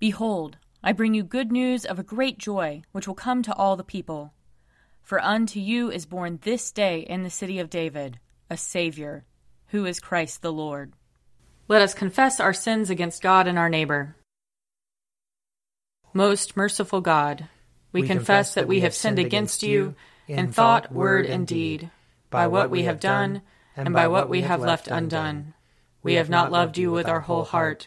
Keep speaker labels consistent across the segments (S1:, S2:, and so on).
S1: Behold, I bring you good news of a great joy, which will come to all the people. For unto you is born this day in the city of David a Savior, who is Christ the Lord. Let us confess our sins against God and our neighbor. Most merciful God, we, we confess that we have sinned against you in thought, word, and deed, by what we have done and by what we have left undone. We have not loved you with our whole heart.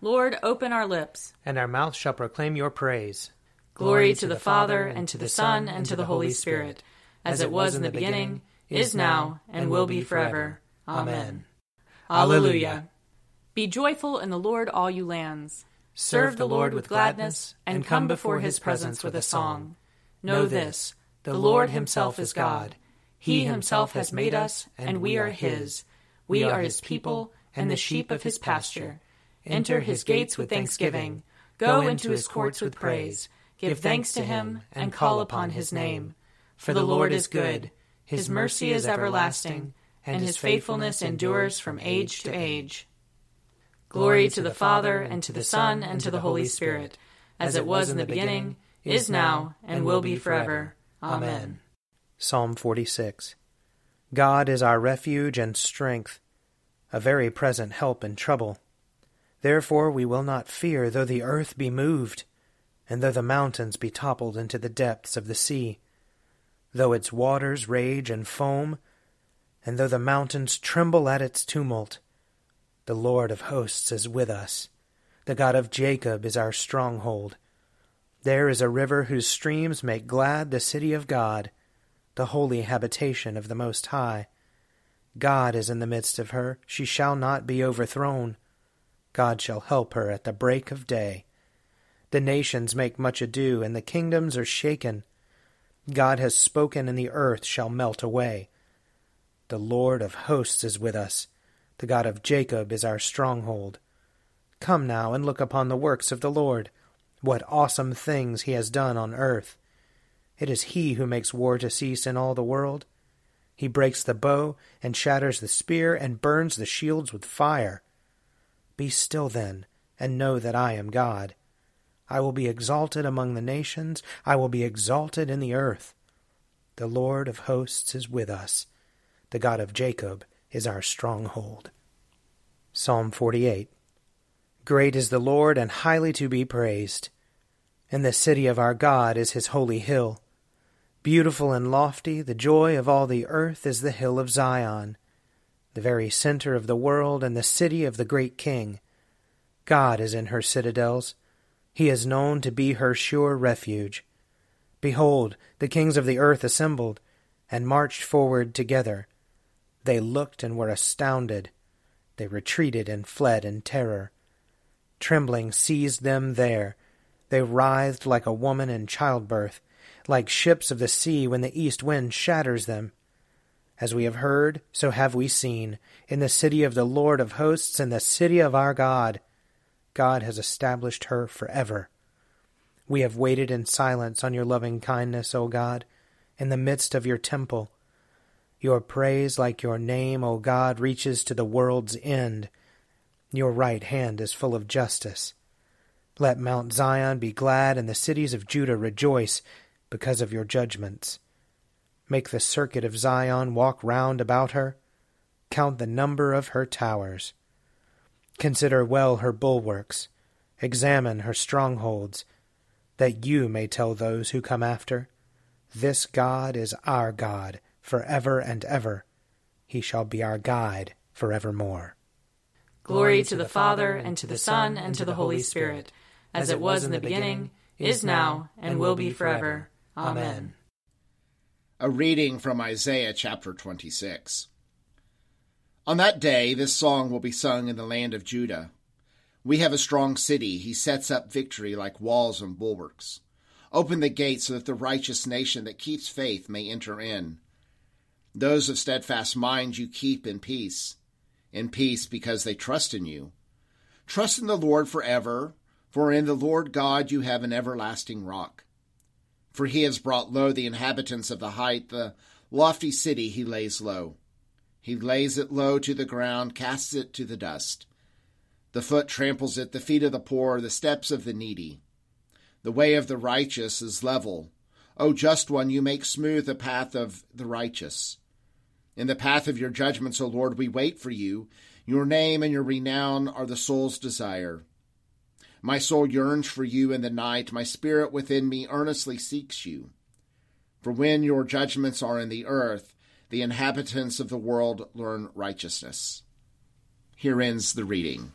S1: Lord, open our lips,
S2: and our mouth shall proclaim your praise.
S1: Glory, Glory to the Father, and to the Son, and to the Holy Spirit, as it was in the beginning, is now, and will be forever. Amen. Alleluia. Be joyful in the Lord, all you lands. Serve the Lord with gladness, and come before his presence with a song. Know this the Lord himself is God. He himself has made us, and we are his. We are his people, and the sheep of his pasture. Enter his gates with thanksgiving. Go into his courts with praise. Give thanks to him, and call upon his name. For the Lord is good. His mercy is everlasting, and his faithfulness endures from age to age. Glory to the Father, and to the Son, and to the Holy Spirit, as it was in the beginning, is now, and will be forever. Amen.
S2: Psalm 46 God is our refuge and strength, a very present help in trouble. Therefore we will not fear though the earth be moved, and though the mountains be toppled into the depths of the sea, though its waters rage and foam, and though the mountains tremble at its tumult. The Lord of hosts is with us. The God of Jacob is our stronghold. There is a river whose streams make glad the city of God, the holy habitation of the Most High. God is in the midst of her, she shall not be overthrown. God shall help her at the break of day. The nations make much ado, and the kingdoms are shaken. God has spoken, and the earth shall melt away. The Lord of hosts is with us. The God of Jacob is our stronghold. Come now and look upon the works of the Lord, what awesome things he has done on earth. It is he who makes war to cease in all the world. He breaks the bow and shatters the spear and burns the shields with fire. Be still then, and know that I am God. I will be exalted among the nations, I will be exalted in the earth. The Lord of hosts is with us, the God of Jacob is our stronghold. Psalm 48 Great is the Lord, and highly to be praised. In the city of our God is his holy hill. Beautiful and lofty, the joy of all the earth is the hill of Zion the very center of the world and the city of the great king. God is in her citadels. He is known to be her sure refuge. Behold, the kings of the earth assembled, and marched forward together. They looked and were astounded. They retreated and fled in terror. Trembling seized them there. They writhed like a woman in childbirth, like ships of the sea when the east wind shatters them. As we have heard, so have we seen, in the city of the Lord of hosts, in the city of our God. God has established her forever. We have waited in silence on your loving kindness, O God, in the midst of your temple. Your praise, like your name, O God, reaches to the world's end. Your right hand is full of justice. Let Mount Zion be glad and the cities of Judah rejoice because of your judgments. Make the circuit of Zion walk round about her. Count the number of her towers. Consider well her bulwarks. Examine her strongholds, that you may tell those who come after, This God is our God for ever and ever. He shall be our guide for evermore.
S1: Glory to the Father, and to the Son, and to the Holy Spirit, as it was in the beginning, is now, and will be forever. Amen.
S3: A reading from Isaiah chapter 26. On that day, this song will be sung in the land of Judah. We have a strong city. He sets up victory like walls and bulwarks. Open the gates so that the righteous nation that keeps faith may enter in. Those of steadfast mind you keep in peace, in peace because they trust in you. Trust in the Lord forever, for in the Lord God you have an everlasting rock. For he has brought low the inhabitants of the height, the lofty city he lays low. He lays it low to the ground, casts it to the dust. The foot tramples it, the feet of the poor, the steps of the needy. The way of the righteous is level. O just one, you make smooth the path of the righteous. In the path of your judgments, O Lord, we wait for you. Your name and your renown are the soul's desire. My soul yearns for you in the night. My spirit within me earnestly seeks you. For when your judgments are in the earth, the inhabitants of the world learn righteousness. Here ends the reading.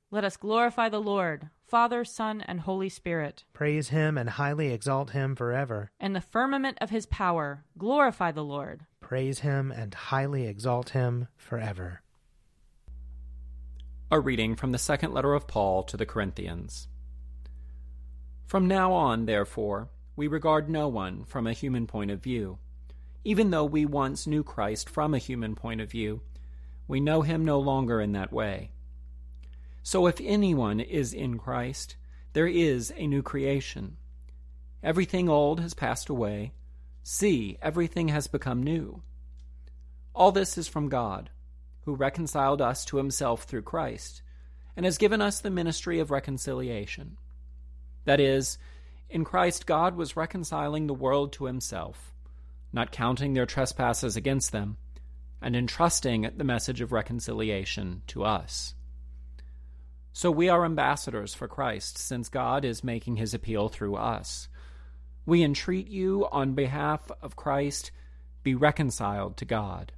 S1: Let us glorify the Lord, Father, Son, and Holy Spirit.
S2: Praise him and highly exalt him forever.
S1: In the firmament of his power, glorify the Lord.
S2: Praise him and highly exalt him forever.
S4: A reading from the second letter of Paul to the Corinthians. From now on, therefore, we regard no one from a human point of view. Even though we once knew Christ from a human point of view, we know him no longer in that way. So if anyone is in Christ, there is a new creation. Everything old has passed away. See, everything has become new. All this is from God, who reconciled us to himself through Christ, and has given us the ministry of reconciliation. That is, in Christ God was reconciling the world to himself, not counting their trespasses against them, and entrusting the message of reconciliation to us. So we are ambassadors for Christ, since God is making his appeal through us. We entreat you on behalf of Christ, be reconciled to God.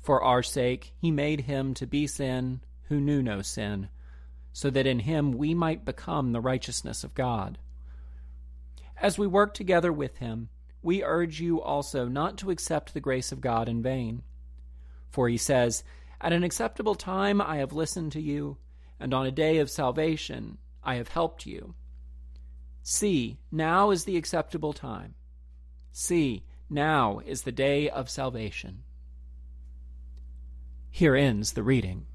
S4: For our sake, he made him to be sin who knew no sin, so that in him we might become the righteousness of God. As we work together with him, we urge you also not to accept the grace of God in vain. For he says, At an acceptable time I have listened to you and on a day of salvation I have helped you. See, now is the acceptable time. See, now is the day of salvation. Here ends the reading.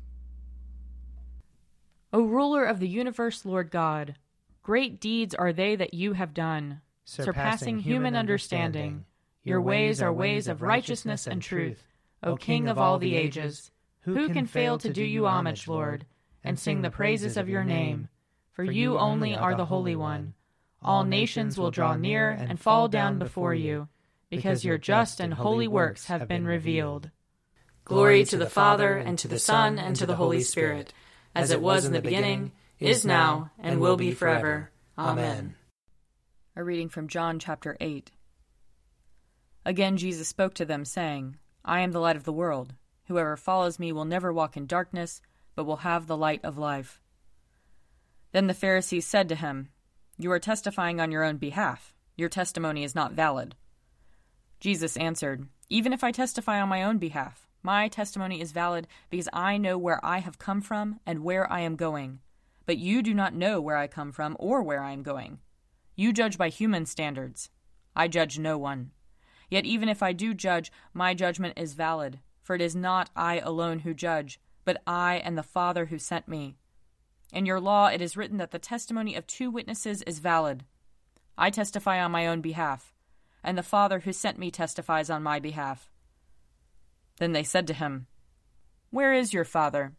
S1: O ruler of the universe, Lord God, great deeds are they that you have done, surpassing human understanding. Your ways are ways of righteousness and truth, O King of all the ages. Who can fail to do you homage, Lord? And sing the praises of your name. For you only are the Holy One. All nations will draw near and fall down before you,
S5: because your just and holy works have been revealed. Glory to the Father, and to the Son, and to the Holy Spirit, as it was in the beginning, is now, and will be forever. Amen.
S1: A reading from John chapter 8. Again Jesus spoke to them, saying, I am the light of the world. Whoever follows me will never walk in darkness, but will have the light of life. Then the Pharisees said to him, You are testifying on your own behalf. Your testimony is not valid. Jesus answered, Even if I testify on my own behalf, my testimony is valid because I know where I have come from and where I am going. But you do not know where I come from or where I am going. You judge by human standards. I judge no one. Yet even if I do judge, my judgment is valid, for it is not I alone who judge, but I and the Father who sent me. In your law it is written that the testimony of two witnesses is valid. I testify on my own behalf and the Father who sent me testifies on my behalf. Then they said to him, Where is your Father?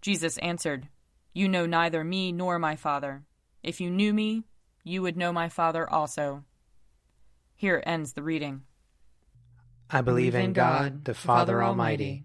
S1: Jesus answered, You know neither me nor my Father. If you knew me, you would know my Father also. Here ends the reading.
S2: I believe in God, the Father Almighty,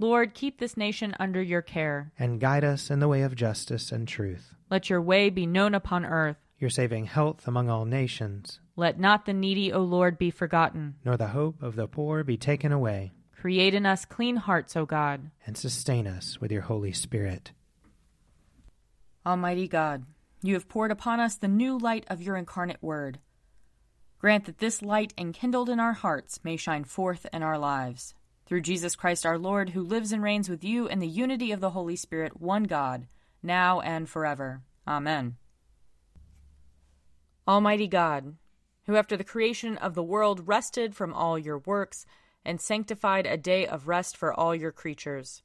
S1: Lord, keep this nation under your care.
S2: And guide us in the way of justice and truth.
S1: Let your way be known upon earth.
S2: Your saving health among all nations.
S1: Let not the needy, O Lord, be forgotten.
S2: Nor the hope of the poor be taken away.
S1: Create in us clean hearts, O God.
S2: And sustain us with your Holy Spirit.
S1: Almighty God, you have poured upon us the new light of your incarnate word. Grant that this light enkindled in our hearts may shine forth in our lives. Through Jesus Christ our Lord, who lives and reigns with you in the unity of the Holy Spirit, one God, now and forever. Amen. Almighty God, who after the creation of the world rested from all your works and sanctified a day of rest for all your creatures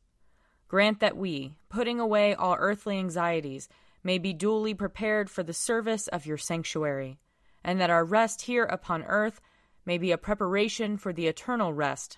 S1: Grant that we, putting away all earthly anxieties, may be duly prepared for the service of your sanctuary, and that our rest here upon earth may be a preparation for the eternal rest